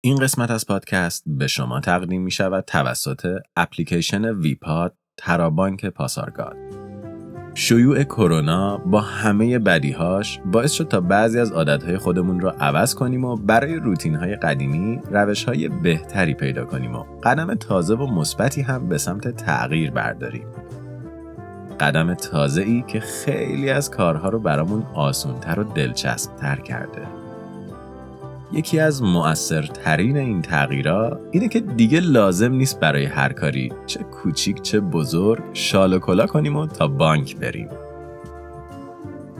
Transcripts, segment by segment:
این قسمت از پادکست به شما تقدیم می شود توسط اپلیکیشن ویپاد ترابانک پاسارگاد. شیوع کرونا با همه بدیهاش باعث شد تا بعضی از عادتهای خودمون رو عوض کنیم و برای روتین های قدیمی روش های بهتری پیدا کنیم و قدم تازه و مثبتی هم به سمت تغییر برداریم. قدم تازه ای که خیلی از کارها رو برامون آسونتر و دلچسبتر کرده. یکی از مؤثرترین این تغییرات اینه که دیگه لازم نیست برای هر کاری چه کوچیک چه بزرگ شال و کلا کنیم و تا بانک بریم.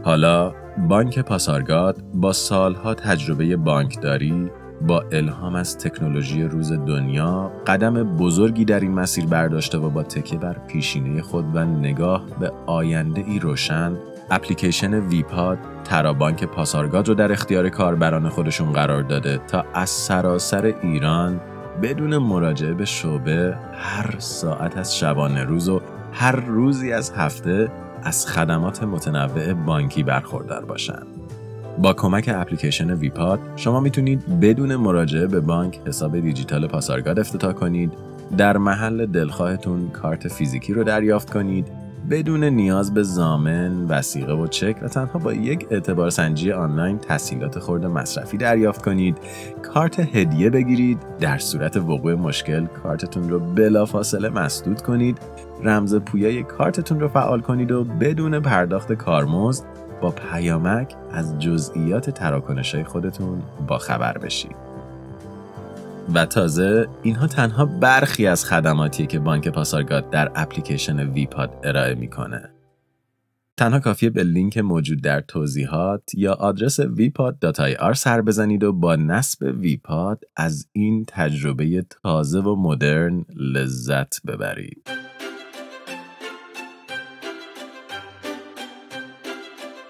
حالا بانک پاسارگاد با سالها تجربه بانکداری با الهام از تکنولوژی روز دنیا قدم بزرگی در این مسیر برداشته و با تکیه بر پیشینه خود و نگاه به آینده ای روشن اپلیکیشن ویپاد ترابانک پاسارگاد رو در اختیار کاربران خودشون قرار داده تا از سراسر ایران بدون مراجعه به شعبه هر ساعت از شبانه روز و هر روزی از هفته از خدمات متنوع بانکی برخوردار باشند. با کمک اپلیکیشن ویپاد شما می‌تونید بدون مراجعه به بانک حساب دیجیتال پاسارگاد افتتاح کنید در محل دلخواهتون کارت فیزیکی رو دریافت کنید بدون نیاز به زامن، وسیقه و چک و تنها با یک اعتبار سنجی آنلاین تسهیلات خورد مصرفی دریافت کنید، کارت هدیه بگیرید، در صورت وقوع مشکل کارتتون رو بلافاصله مسدود کنید، رمز پویای کارتتون رو فعال کنید و بدون پرداخت کارمزد با پیامک از جزئیات تراکنش خودتون با خبر بشید. و تازه اینها تنها برخی از خدماتیه که بانک پاسارگاد در اپلیکیشن ویپاد ارائه می‌کنه. تنها کافیه به لینک موجود در توضیحات یا آدرس wepod.ir سر بزنید و با نصب ویپاد از این تجربه تازه و مدرن لذت ببرید.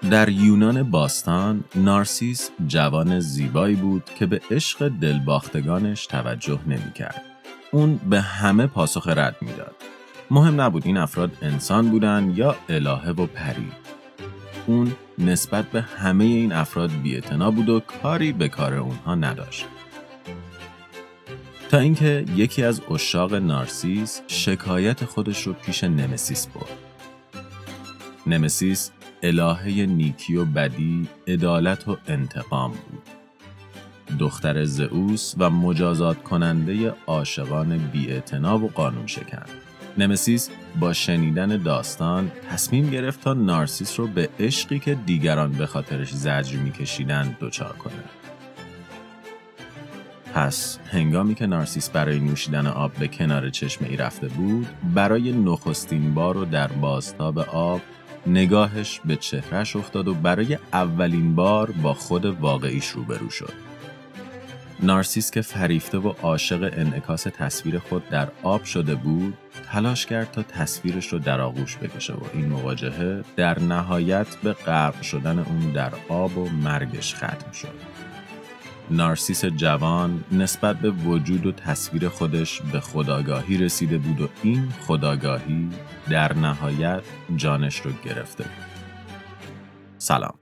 در یونان باستان نارسیس جوان زیبایی بود که به عشق دلباختگانش توجه نمی‌کرد. اون به همه پاسخ رد می‌داد. مهم نبود این افراد انسان بودن یا الهه و پری. اون نسبت به همه این افراد بی‌اعتنا بود و کاری به کار اونها نداشت. تا اینکه یکی از اشاق نارسیس شکایت خودش رو پیش نمسیس برد. نمسیس الهه نیکی و بدی، عدالت و انتقام بود. دختر زئوس و مجازات کننده عاشقان بی‌اعتنا و قانون شکن. نمسیس با شنیدن داستان تصمیم گرفت تا نارسیس رو به عشقی که دیگران به خاطرش زجر میکشیدند دچار کنه. پس هنگامی که نارسیس برای نوشیدن آب به کنار چشمه ای رفته بود، برای نخستین بار و در بازتاب آب نگاهش به چهرش افتاد و برای اولین بار با خود واقعیش روبرو شد. نارسیس که فریفته و عاشق انعکاس تصویر خود در آب شده بود، تلاش کرد تا تصویرش رو در آغوش بکشه و این مواجهه در نهایت به غرق شدن اون در آب و مرگش ختم شد. نارسیس جوان نسبت به وجود و تصویر خودش به خداگاهی رسیده بود و این خداگاهی در نهایت جانش رو گرفته بود. سلام.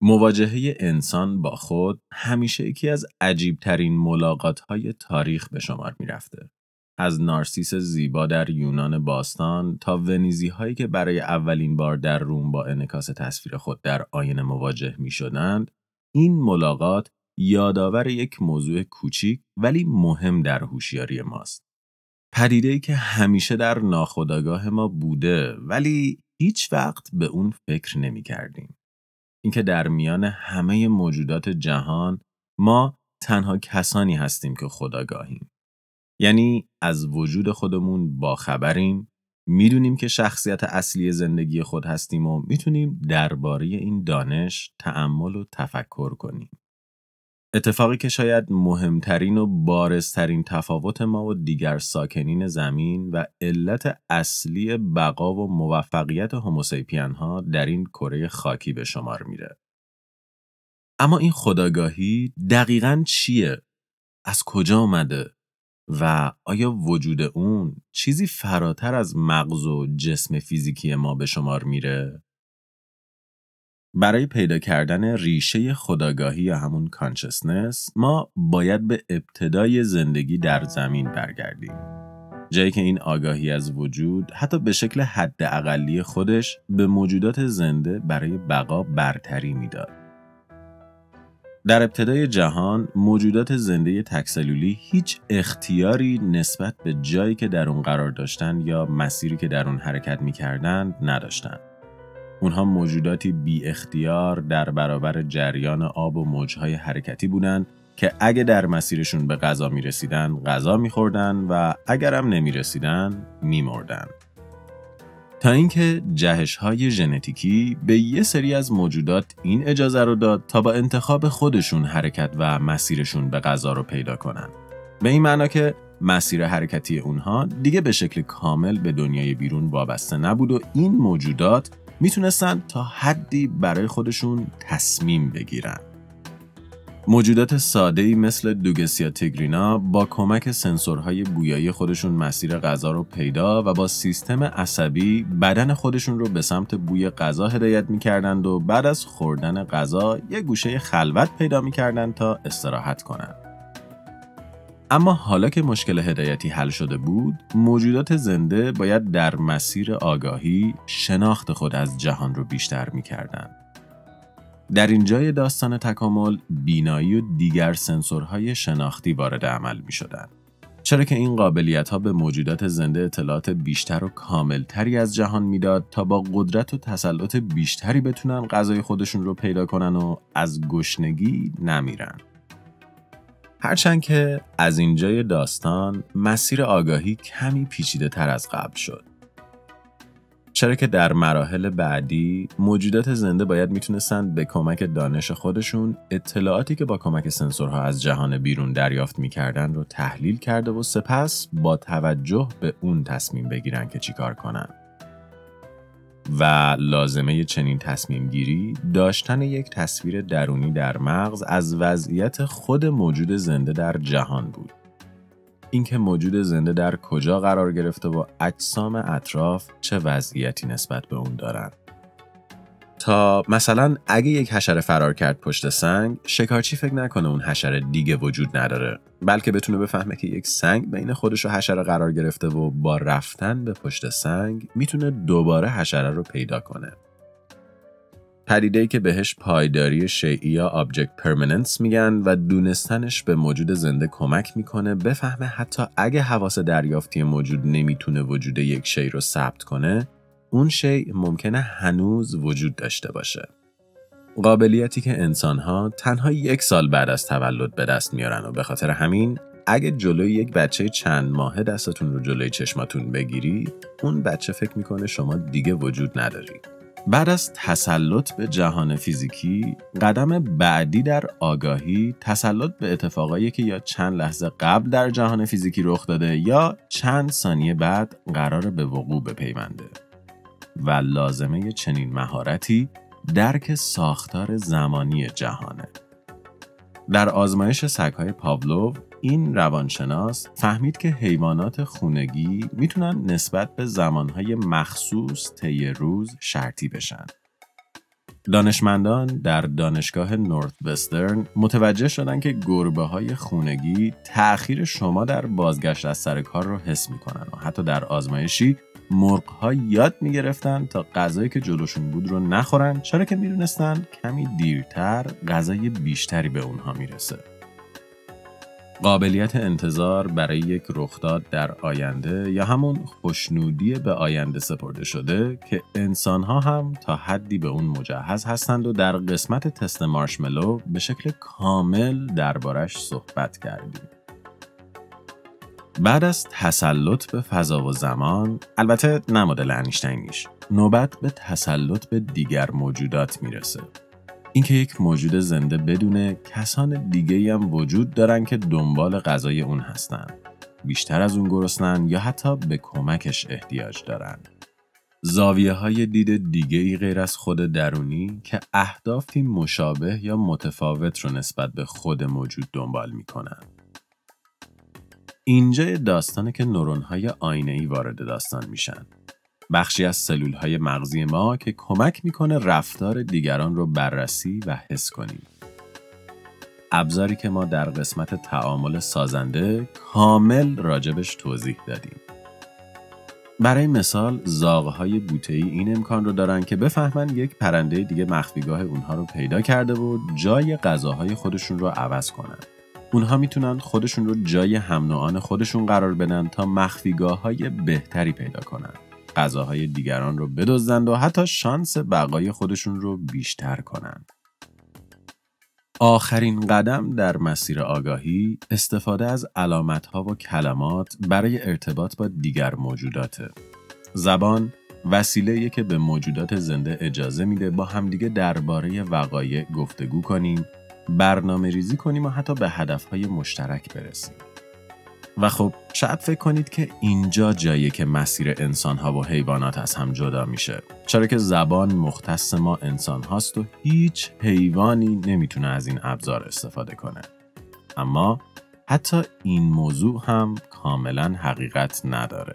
مواجهه انسان با خود همیشه یکی از عجیبترین ملاقات های تاریخ به شمار می رفته. از نارسیس زیبا در یونان باستان تا ونیزی هایی که برای اولین بار در روم با انکاس تصویر خود در آینه مواجه می شدند این ملاقات یادآور یک موضوع کوچیک ولی مهم در هوشیاری ماست. پدیده ای که همیشه در ناخودآگاه ما بوده ولی هیچ وقت به اون فکر نمی کردیم. اینکه در میان همه موجودات جهان ما تنها کسانی هستیم که خداگاهیم. یعنی از وجود خودمون با خبریم می‌دونیم که شخصیت اصلی زندگی خود هستیم و می‌تونیم درباره این دانش تأمل و تفکر کنیم. اتفاقی که شاید مهمترین و بارزترین تفاوت ما و دیگر ساکنین زمین و علت اصلی بقا و موفقیت هوموسیپین ها در این کره خاکی به شمار میره. اما این خداگاهی دقیقا چیه؟ از کجا آمده؟ و آیا وجود اون چیزی فراتر از مغز و جسم فیزیکی ما به شمار میره؟ برای پیدا کردن ریشه خداگاهی یا همون کانشسنس ما باید به ابتدای زندگی در زمین برگردیم. جایی که این آگاهی از وجود حتی به شکل حد اقلی خودش به موجودات زنده برای بقا برتری می‌داد. در ابتدای جهان موجودات زنده تکسلولی هیچ اختیاری نسبت به جایی که در اون قرار داشتن یا مسیری که در اون حرکت می‌کردند نداشتند. اونها موجوداتی بی اختیار در برابر جریان آب و موجهای حرکتی بودند که اگه در مسیرشون به غذا می رسیدن غذا می خوردن و اگرم نمی رسیدن می مردن. تا اینکه جهش های ژنتیکی به یه سری از موجودات این اجازه رو داد تا با انتخاب خودشون حرکت و مسیرشون به غذا رو پیدا کنن. به این معنا که مسیر حرکتی اونها دیگه به شکل کامل به دنیای بیرون وابسته نبود و این موجودات می‌تونستن تا حدی برای خودشون تصمیم بگیرن. موجودات ساده مثل دوگسیا تگرینا با کمک سنسورهای بویایی خودشون مسیر غذا رو پیدا و با سیستم عصبی بدن خودشون رو به سمت بوی غذا هدایت می‌کردند و بعد از خوردن غذا یه گوشه خلوت پیدا می‌کردند تا استراحت کنند. اما حالا که مشکل هدایتی حل شده بود، موجودات زنده باید در مسیر آگاهی شناخت خود از جهان رو بیشتر می‌کردند. در اینجای داستان تکامل بینایی و دیگر سنسورهای شناختی وارد عمل می شدن. چرا که این قابلیت ها به موجودات زنده اطلاعات بیشتر و کاملتری از جهان می‌داد تا با قدرت و تسلط بیشتری بتونن غذای خودشون رو پیدا کنن و از گشنگی نمیرن. هرچند که از اینجای داستان مسیر آگاهی کمی پیچیده تر از قبل شد. چرا که در مراحل بعدی موجودات زنده باید می‌تونستند به کمک دانش خودشون اطلاعاتی که با کمک سنسورها از جهان بیرون دریافت می‌کردن رو تحلیل کرده و سپس با توجه به اون تصمیم بگیرن که چیکار کنن. و لازمه چنین تصمیم گیری داشتن یک تصویر درونی در مغز از وضعیت خود موجود زنده در جهان بود. اینکه موجود زنده در کجا قرار گرفته و اجسام اطراف چه وضعیتی نسبت به اون دارن. تا مثلا اگه یک حشره فرار کرد پشت سنگ شکارچی فکر نکنه اون حشره دیگه وجود نداره بلکه بتونه بفهمه که یک سنگ بین خودش و حشره قرار گرفته و با رفتن به پشت سنگ می‌تونه دوباره حشره رو پیدا کنه پدیده که بهش پایداری شیئی یا object permanence میگن و دونستنش به موجود زنده کمک می‌کنه بفهمه حتی اگه حواس دریافتی موجود نمی‌تونه وجود یک شی رو ثبت کنه اون شی ممکنه هنوز وجود داشته باشه. قابلیتی که انسانها تنها یک سال بعد از تولد به دست میارن و به خاطر همین اگه جلوی یک بچه چند ماهه دستتون رو جلوی چشماتون بگیری اون بچه فکر می‌کنه شما دیگه وجود ندارید. بعد از تسلط به جهان فیزیکی قدم بعدی در آگاهی تسلط به اتفاقایی که یا چند لحظه قبل در جهان فیزیکی رخ داده یا چند ثانیه بعد قرار به وقوع بپیونده. و لازمه چنین مهارتی درک ساختار زمانی جهانه. در آزمایش سگهای پاولوو این روانشناس فهمید که حیوانات خونگی می‌تونن نسبت به زمانهای مخصوص طی روز شرطی بشن. دانشمندان در دانشگاه نورت وسترن متوجه شدن که گربه های خونگی تأخیر شما در بازگشت از سر کار رو حس می‌کنن و حتی در آزمایشی مرغ ها یاد می‌گرفتن تا غذایی که جلوشون بود رو نخورن چرا که می‌دونستن کمی دیرتر غذای بیشتری به اونها می‌رسه. قابلیت انتظار برای یک رخداد در آینده یا همون خوشنودی به آینده سپرده شده که انسانها هم تا حدی به اون مجهز هستند و در قسمت تست مارشملو به شکل کامل دربارش صحبت کردیم. بعد از تسلط به فضا و زمان البته نه مدل نوبت به تسلط به دیگر موجودات می‌رسه اینکه یک موجود زنده بدونه کسان دیگه هم وجود دارن که دنبال غذای اون هستن. بیشتر از اون گرسنن یا حتی به کمکش احتیاج دارن. زاویه های دید دیگه ای غیر از خود درونی که اهدافی مشابه یا متفاوت رو نسبت به خود موجود دنبال می‌کنن. اینجا داستانه که نورون های آینه ای وارد داستان میشن. بخشی از سلول های مغزی ما که کمک می‌کنه رفتار دیگران رو بررسی و حس کنیم. ابزاری که ما در قسمت تعامل سازنده کامل راجبش توضیح دادیم. برای مثال زاغهای بوتهی این امکان رو دارن که بفهمن یک پرنده دیگه مخفیگاه اونها رو پیدا کرده و جای غذاهای خودشون رو عوض کنن. اونها می‌تونن خودشون رو جای هم خودشون قرار بدن تا مخفیگاه های بهتری پیدا کنن. غذاهای دیگران رو بدزدند و حتی شانس بقای خودشون رو بیشتر کنند. آخرین قدم در مسیر آگاهی استفاده از علامتها و کلمات برای ارتباط با دیگر موجوداته. زبان وسیله که به موجودات زنده اجازه میده با همدیگه درباره وقایع گفتگو کنیم، برنامه ریزی کنیم و حتی به هدفهای مشترک برسیم. و خب شاید فکر کنید که اینجا جایی که مسیر انسان ها و حیوانات از هم جدا میشه. چرا که زبان مختص ما انسان هاست و هیچ حیوانی نمی‌تونه از این ابزار استفاده کنه. اما حتی این موضوع هم کاملا حقیقت نداره.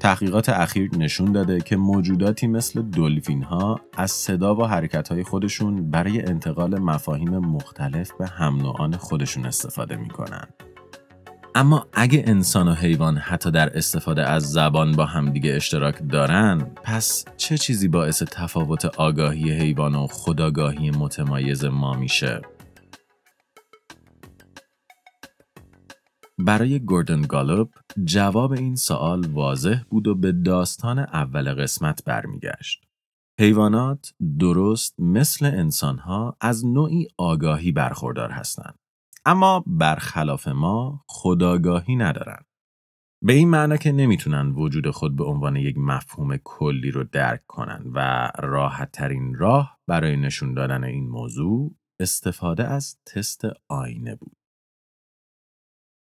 تحقیقات اخیر نشون داده که موجوداتی مثل دلفین ها از صدا و حرکت های خودشون برای انتقال مفاهیم مختلف به هم خودشون استفاده می‌کنن. اما اگه انسان و حیوان حتی در استفاده از زبان با همدیگه اشتراک دارن پس چه چیزی باعث تفاوت آگاهی حیوان و خداگاهی متمایز ما میشه؟ برای گوردن گالوب جواب این سوال واضح بود و به داستان اول قسمت برمیگشت. حیوانات درست مثل انسانها از نوعی آگاهی برخوردار هستند. اما برخلاف ما خداگاهی ندارن. به این معنا که نمی‌تونن وجود خود به عنوان یک مفهوم کلی رو درک کنن و راحت ترین راه برای نشون دادن این موضوع استفاده از تست آینه بود.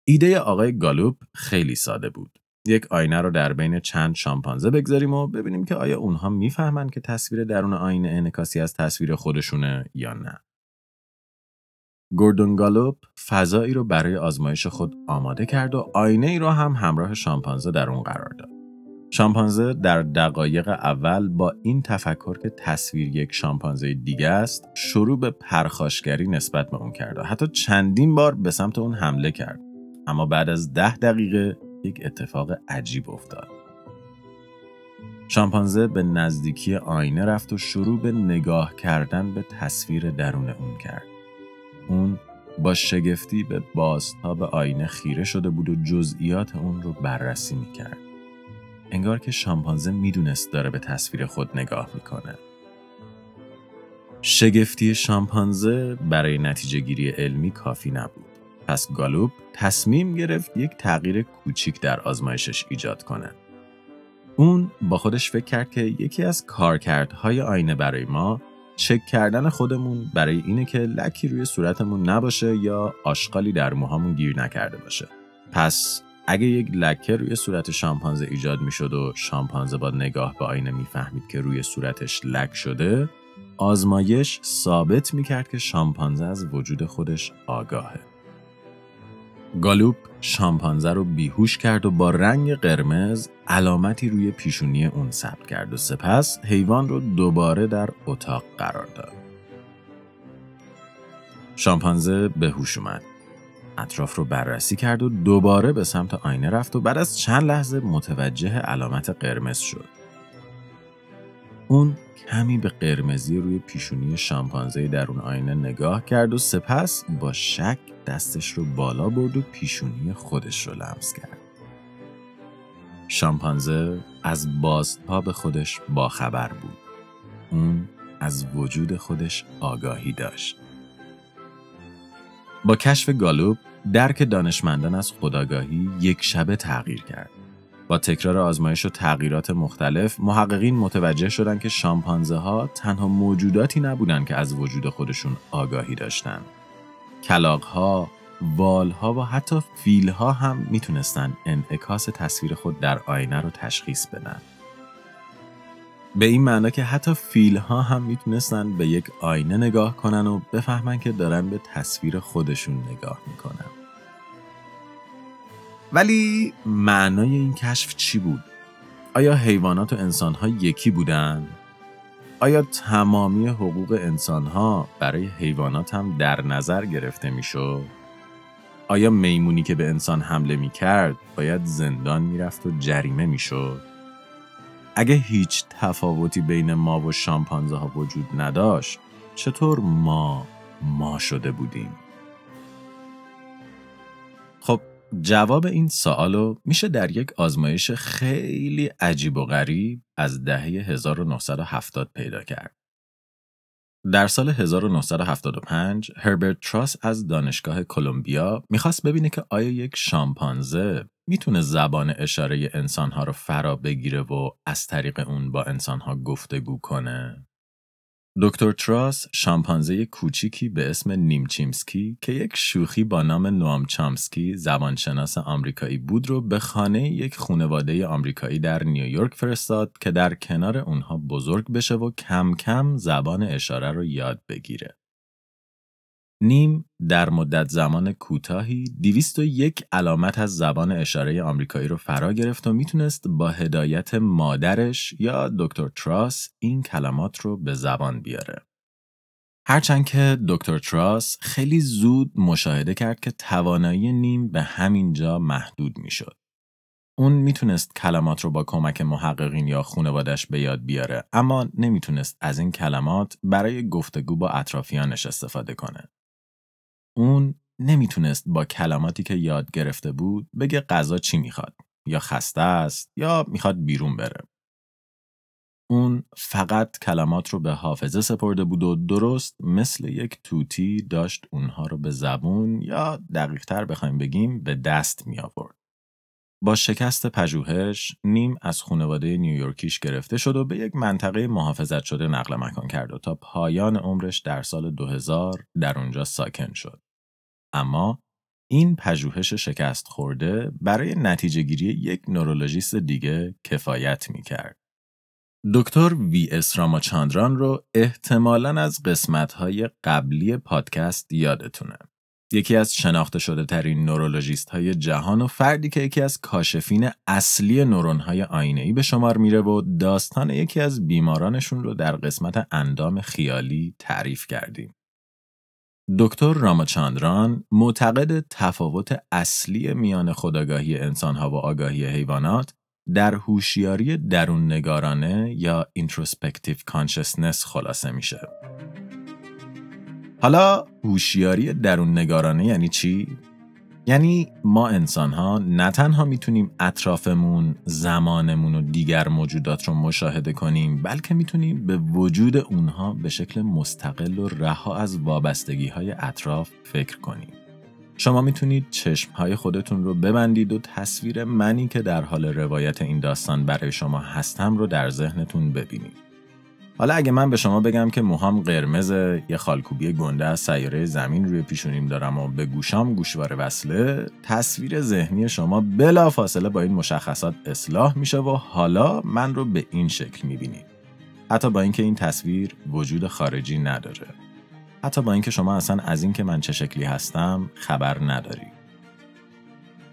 ایده آقای گالوب خیلی ساده بود. یک آینه رو در بین چند شامپانزه بگذاریم و ببینیم که آیا اونها می‌فهمن که تصویر درون آینه انکاسی از تصویر خودشونه یا نه. گوردون گالوب فضایی رو برای آزمایش خود آماده کرد و آینه ای رو هم همراه شامپانزه در اون قرار داد. شامپانزه در دقایق اول با این تفکر که تصویر یک شامپانزه دیگه است شروع به پرخاشگری نسبت به اون کرد و حتی چندین بار به سمت اون حمله کرد. اما بعد از ده دقیقه یک اتفاق عجیب افتاد. شامپانزه به نزدیکی آینه رفت و شروع به نگاه کردن به تصویر درون اون کرد. اون با شگفتی به بازتاب آینه خیره شده بود و جزئیات اون رو بررسی می‌کرد. انگار که شامپانزه می‌دونست داره به تصویر خود نگاه می‌کنه. شگفتی شامپانزه برای نتیجه گیری علمی کافی نبود. پس گالوب تصمیم گرفت یک تغییر کوچیک در آزمایشش ایجاد کنه. اون با خودش فکر کرد که یکی از کارکردهای آینه برای ما چک کردن خودمون برای اینه که لکی روی صورتمون نباشه یا آشغالی در موهامون گیر نکرده باشه. پس اگه یک لکه روی صورت شامپانزه ایجاد می‌شد و شامپانزه با نگاه به آینه می‌فهمید که روی صورتش لک شده، آزمایش ثابت می‌کرد که شامپانزه از وجود خودش آگاهه. گالوپ شامپانزه رو بیهوش کرد و با رنگ قرمز علامتی روی پیشونی اون ثبت کرد و سپس حیوان رو دوباره در اتاق قرار داد. شامپانزه به هوش اومد. اطراف رو بررسی کرد و دوباره به سمت آینه رفت و بعد از چند لحظه متوجه علامت قرمز شد. اون کمی به قرمزی روی پیشونی شامپانزه در اون آینه نگاه کرد و سپس با شک دستش رو بالا برد و پیشونی خودش رو لمس کرد. شامپانزه از بازپا به خودش باخبر بود. اون از وجود خودش آگاهی داشت. با کشف گالوب درک دانشمندان از خداگاهی یک شبه تغییر کرد. با تکرار آزمایش و تغییرات مختلف محققین متوجه شدند که شامپانزه ها تنها موجوداتی نبودند که از وجود خودشون آگاهی داشتند. کلاق ها، وال ها و حتی فیل ها هم می‌تونستن انعکاس تصویر خود در آینه رو تشخیص بدن. به این معنا که حتی فیل ها هم می‌تونستن به یک آینه نگاه کنن و بفهمن که دارن به تصویر خودشون نگاه می‌کنن. ولی معنای این کشف چی بود؟ آیا حیوانات و انسانها یکی بودن؟ آیا تمامی حقوق انسانها برای حیوانات هم در نظر گرفته می‌شد؟ آیا میمونی که به انسان حمله می کرد باید زندان می‌رفت و جریمه می‌شد؟ اگه هیچ تفاوتی بین ما و شامپانزه ها وجود نداشت چطور ما ما شده بودیم؟ جواب این سوالو میشه در یک آزمایش خیلی عجیب و غریب از دهه 1970 پیدا کرد. در سال 1975 هربرت تراس از دانشگاه کلمبیا می‌خواست ببینه که آیا یک شامپانزه می‌تونه زبان اشاره انسانها رو فرا بگیره و از طریق اون با انسانها گفتگو کنه. دکتر تراس شامپانزه کوچیکی به اسم نیمچیمسکی که یک شوخی با نام نوام چامسکی زبانشناس آمریکایی بود رو به خانه یک خانواده آمریکایی در نیویورک فرستاد که در کنار اونها بزرگ بشه و کم کم زبان اشاره رو یاد بگیره. نیم در مدت زمان کوتاهی 201 علامت از زبان اشاره آمریکایی رو فرا گرفت و می‌تونست با هدایت مادرش یا دکتر تراس این کلمات رو به زبان بیاره. هرچند که دکتر تراس خیلی زود مشاهده کرد که توانایی نیم به همین جا محدود می‌شد. اون می‌تونست کلمات رو با کمک محققین یا خانوادش به یاد بیاره اما نمی‌تونست از این کلمات برای گفتگو با اطرافیانش استفاده کنه. اون نمی‌تونست با کلماتی که یاد گرفته بود بگه غذا چی می‌خواد یا خسته است یا می‌خواد بیرون بره. اون فقط کلمات رو به حافظه سپرده بود و درست مثل یک توتی داشت اونها رو به زبون یا دقیقتر بخوایم بگیم به دست می آورد. با شکست پژوهش نیم از خانواده نیویورکیش گرفته شد و به یک منطقه محافظت شده نقل مکان کرد و تا پایان عمرش در سال 2000 در اونجا ساکن شد. اما این پژوهش شکست خورده برای نتیجه گیری یک نورولوژیست دیگه کفایت می کرد. دکتر وی اس راماچاندران رو احتمالاً از قسمت‌های قبلی پادکست یادتونه. یکی از شناخته شده ترین نورولوژیست های جهان و فردی که یکی از کاشفین اصلی نورون های آینه به شمار میره و داستان یکی از بیمارانشون رو در قسمت اندام خیالی تعریف کردیم. دکتر راماچاندران معتقد تفاوت اصلی میان خداگاهی انسانها و آگاهی حیوانات در هوشیاری درون نگارانه یا introspective consciousness خلاصه میشه. حالا هوشیاری درون نگارانه یعنی چی؟ یعنی ما انسان ها نه تنها می‌تونیم اطرافمون، زمانمون و دیگر موجودات رو مشاهده کنیم بلکه می‌تونیم به وجود اونها به شکل مستقل و رها از وابستگی های اطراف فکر کنیم. شما می‌تونید چشم های خودتون رو ببندید و تصویر منی که در حال روایت این داستان برای شما هستم رو در ذهنتون ببینید. حالا اگه من به شما بگم که موهام قرمز یه خالکوبی گنده از سیاره زمین روی پیشونیم دارم و به گوشام گوشواره وصله تصویر ذهنی شما بلا فاصله با این مشخصات اصلاح میشه و حالا من رو به این شکل می‌بینید حتی با اینکه این تصویر وجود خارجی نداره. حتی با اینکه شما اصلا از اینکه من چه شکلی هستم خبر نداری.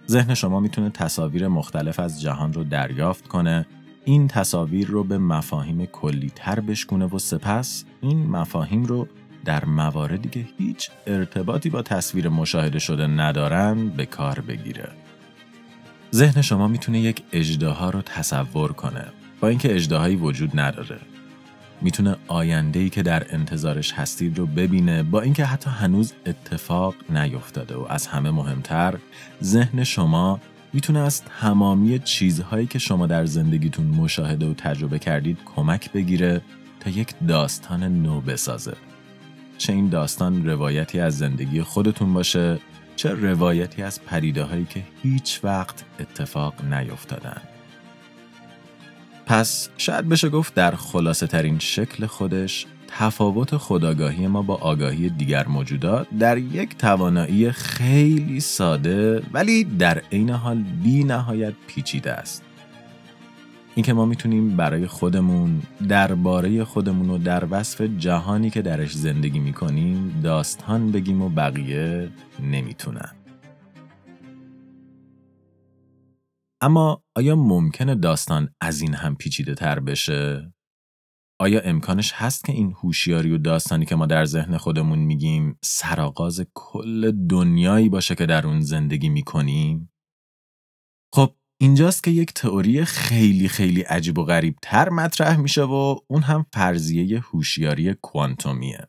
ذهن شما می‌تونه تصاویر مختلف از جهان رو دریافت کنه این تصاویر رو به مفاهیم کلی تر بشکونه و سپس این مفاهیم رو در مواردی که هیچ ارتباطی با تصویر مشاهده شده ندارن به کار بگیره. ذهن شما می‌تونه یک اجدها رو تصور کنه با اینکه اجدهایی وجود نداره. می‌تونه ای که در انتظارش هستید رو ببینه با اینکه حتی هنوز اتفاق نیفتاده و از همه مهمتر ذهن شما می‌تونه از تمامی چیزهایی که شما در زندگیتون مشاهده و تجربه کردید کمک بگیره تا یک داستان نو بسازه. چه این داستان روایتی از زندگی خودتون باشه چه روایتی از پریده هایی که هیچ وقت اتفاق نیفتادن. پس شاید بشه گفت در خلاصه ترین شکل خودش تفاوت خداگاهی ما با آگاهی دیگر موجودات در یک توانایی خیلی ساده ولی در عین حال بی نهایت پیچیده است. اینکه ما می‌تونیم برای خودمون درباره خودمون و در وصف جهانی که درش زندگی می‌کنیم داستان بگیم و بقیه نمی‌تونن. اما آیا ممکنه داستان از این هم پیچیده تر بشه؟ آیا امکانش هست که این هوشیاری و داستانی که ما در ذهن خودمون میگیم سرآغاز کل دنیایی باشه که در اون زندگی می‌کنیم؟ خب اینجاست که یک تئوری خیلی خیلی عجیب و غریب تر مطرح میشه و اون هم فرضیه هوشیاری کوانتومیه.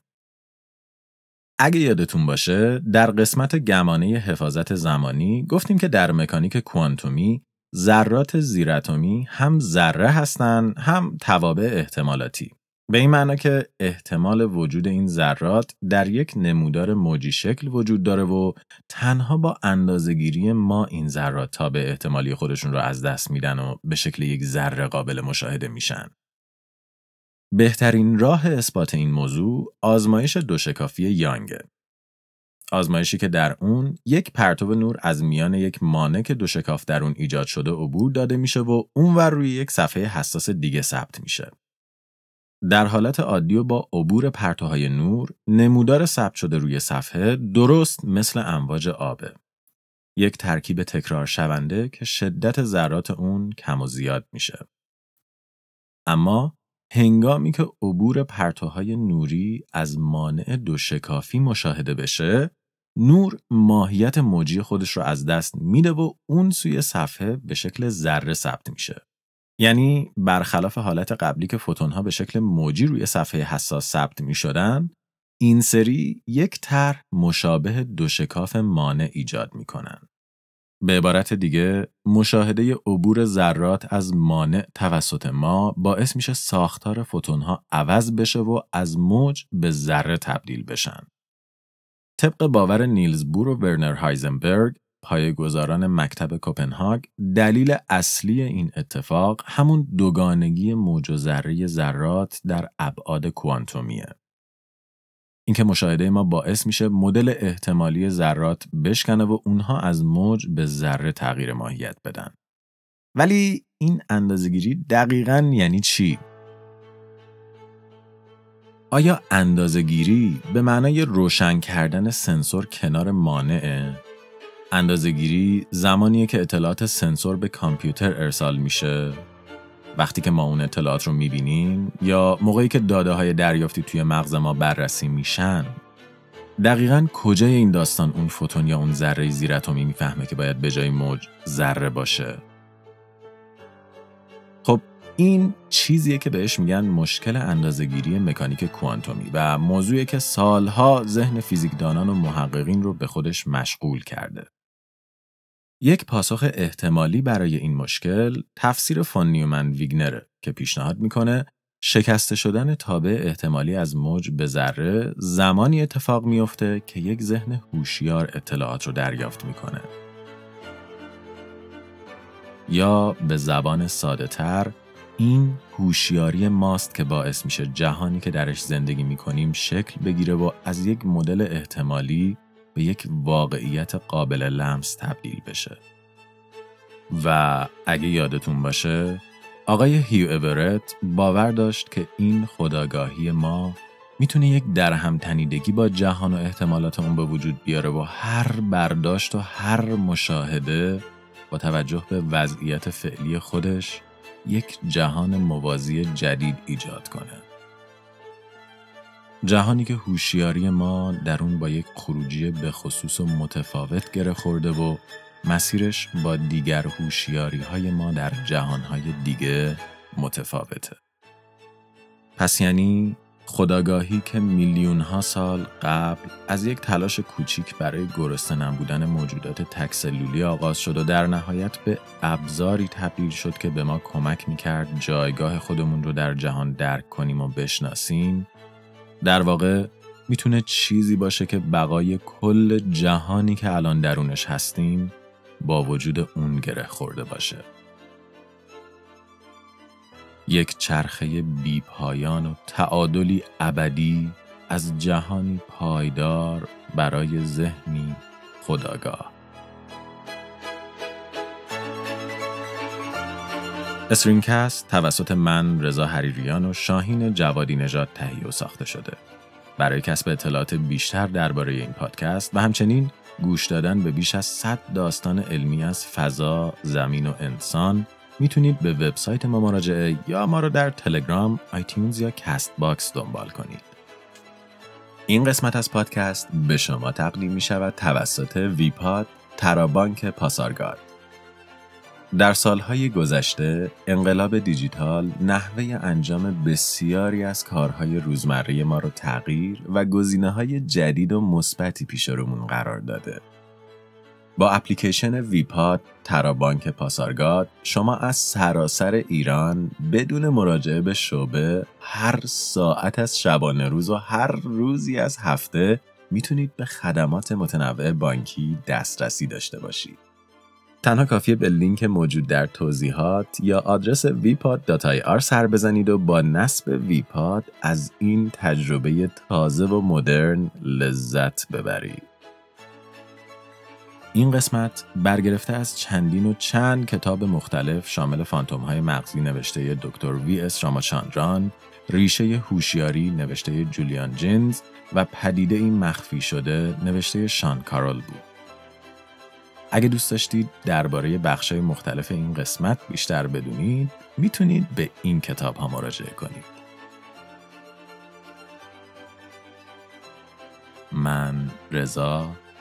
اگه یادتون باشه در قسمت گمانه حفاظت زمانی گفتیم که در مکانیک کوانتومی ذرات زیراتمی هم ذره هستن هم توابع احتمالاتی به این معنا که احتمال وجود این ذرات در یک نمودار موجی شکل وجود داره و تنها با اندازهگیری ما این ذرات تا به احتمالی خودشون رو از دست میدن و به شکل یک ذره قابل مشاهده میشن. بهترین راه اثبات این موضوع آزمایش دوشکافی یانگه. آزمایشی که در اون یک پرتو نور از میان یک مانع که دو شکاف در اون ایجاد شده عبور داده میشه و اونور روی یک صفحه حساس دیگه ثبت میشه. در حالت عادی و با عبور پرتوهای نور نمودار ثبت شده روی صفحه درست مثل امواج آبه. یک ترکیب تکرار شونده که شدت ذرات اون کم و زیاد میشه. اما هنگامی که عبور پرتوهای نوری از مانع دو شکافی مشاهده بشه نور ماهیت موجی خودش رو از دست میده و اون سوی صفحه به شکل ذره ثبت میشه. یعنی برخلاف حالت قبلی که فوتون ها به شکل موجی روی صفحه حساس ثبت می شدن، این سری یک طرح مشابه دو شکاف مانع ایجاد می کنن. به عبارت دیگه مشاهده عبور ذرات از مانع توسط ما باعث میشه ساختار فوتون ها عوض بشه و از موج به ذره تبدیل بشن. طبق باور نیلز بور و ورنر هایزنبرگ پایه‌گذاران مکتب کوپنهاگ دلیل اصلی این اتفاق همون دوگانگی موج و ذره ذرات در ابعاد کوانتومیه. اینکه مشاهده ما باعث میشه مدل احتمالی ذرات بشکنه و اونها از موج به ذره تغییر ماهیت بدن. ولی این اندازهگیری دقیقا یعنی چی؟ آیا اندازهگیری به معنای روشن کردن سنسور کنار مانعه؟ اندازهگیری زمانیه که اطلاعات سنسور به کامپیوتر ارسال میشه. وقتی که ما اون اطلاعات رو می‌بینیم یا موقعی که داده های دریافتی توی مغز ما بررسی میشن دقیقا کجای این داستان اون فوتون یا اون ذره زیر اتمی می‌فهمه که باید به جای موج ذره باشه؟ خب این چیزیه که بهش میگن مشکل اندازهگیری مکانیک کوانتومی و موضوعی که سالها ذهن فیزیکدانان و محققین رو به خودش مشغول کرده. یک پاسخ احتمالی برای این مشکل تفسیر فون نیومن ویگنره که پیشنهاد می‌کنه شکسته شدن تابع احتمالی از موج به ذره زمانی اتفاق میافته که یک ذهن هوشیار اطلاعات رو دریافت می‌کنه. یا به زبان ساده تر این هوشیاری ماست که باعث میشه جهانی که درش زندگی می‌کنیم شکل بگیره و از یک مدل احتمالی به یک واقعیت قابل لمس تبدیل بشه. و اگه یادتون باشه آقای هیو اورت باور داشت که این خداگاهی ما می‌تونه یک درهم تنیدگی با جهان و احتمالات اون به وجود بیاره و هر برداشت و هر مشاهده با توجه به وضعیت فعلی خودش یک جهان موازی جدید ایجاد کنه. جهانی که هوشیاری ما در اون با یک خروجی به خصوص و متفاوت گره خورده و مسیرش با دیگر هوشیاری های ما در جهان های دیگه متفاوته. پس یعنی خداگاهی که میلیون ها سال قبل از یک تلاش کوچیک برای گرسنه نبودن موجودات تکسلولی آغاز شد و در نهایت به ابزاری تبدیل شد که به ما کمک می‌کرد جایگاه خودمون رو در جهان درک کنیم و بشناسیم در واقع می‌تونه چیزی باشه که بقای کل جهانی که الان درونش هستیم با وجود اون گره خورده باشه. یک چرخه بی پایان و تعادلی ابدی از جهانی پایدار برای ذهنی خداگاه. استرینکست توسط من رضا حریریان و شاهین جوادی نژاد تهیه و ساخته شده. برای کسب اطلاعات بیشتر درباره این پادکست و همچنین گوش دادن به بیش از 100 داستان علمی از فضا، زمین و انسان می‌تونید به وبسایت ما مراجعه یا ما رو در تلگرام، آیتیونز یا کست باکس دنبال کنید. این قسمت از پادکست به شما تقدیم می شود توسط ویپاد بانک پاسارگاد. در سالهای گذشته انقلاب دیجیتال نحوه انجام بسیاری از کارهای روزمره ما رو تغییر و گزینه های جدید و مثبتی پیش رومون قرار داده. با اپلیکیشن ویپاد ترابانک پاسارگاد شما از سراسر ایران بدون مراجعه به شعبه هر ساعت از شبانه روز و هر روزی از هفته می‌تونید به خدمات متنوع بانکی دسترسی داشته باشید. تنها کافیه به لینک موجود در توضیحات یا آدرس vpod.ir سر بزنید و با نصب ویپاد از این تجربه تازه و مدرن لذت ببرید. این قسمت برگرفته از چندین و چند کتاب مختلف شامل فانتوم های مغزی نوشته دکتر وی اس راماچاندران، ریشه هوشیاری نوشته جولیان جینز و پدیده این مخفی شده نوشته شان کارول بود. اگه دوست داشتید درباره بخشای مختلف این قسمت بیشتر بدونید می‌تونید به این کتاب ها مراجعه کنید. من رضا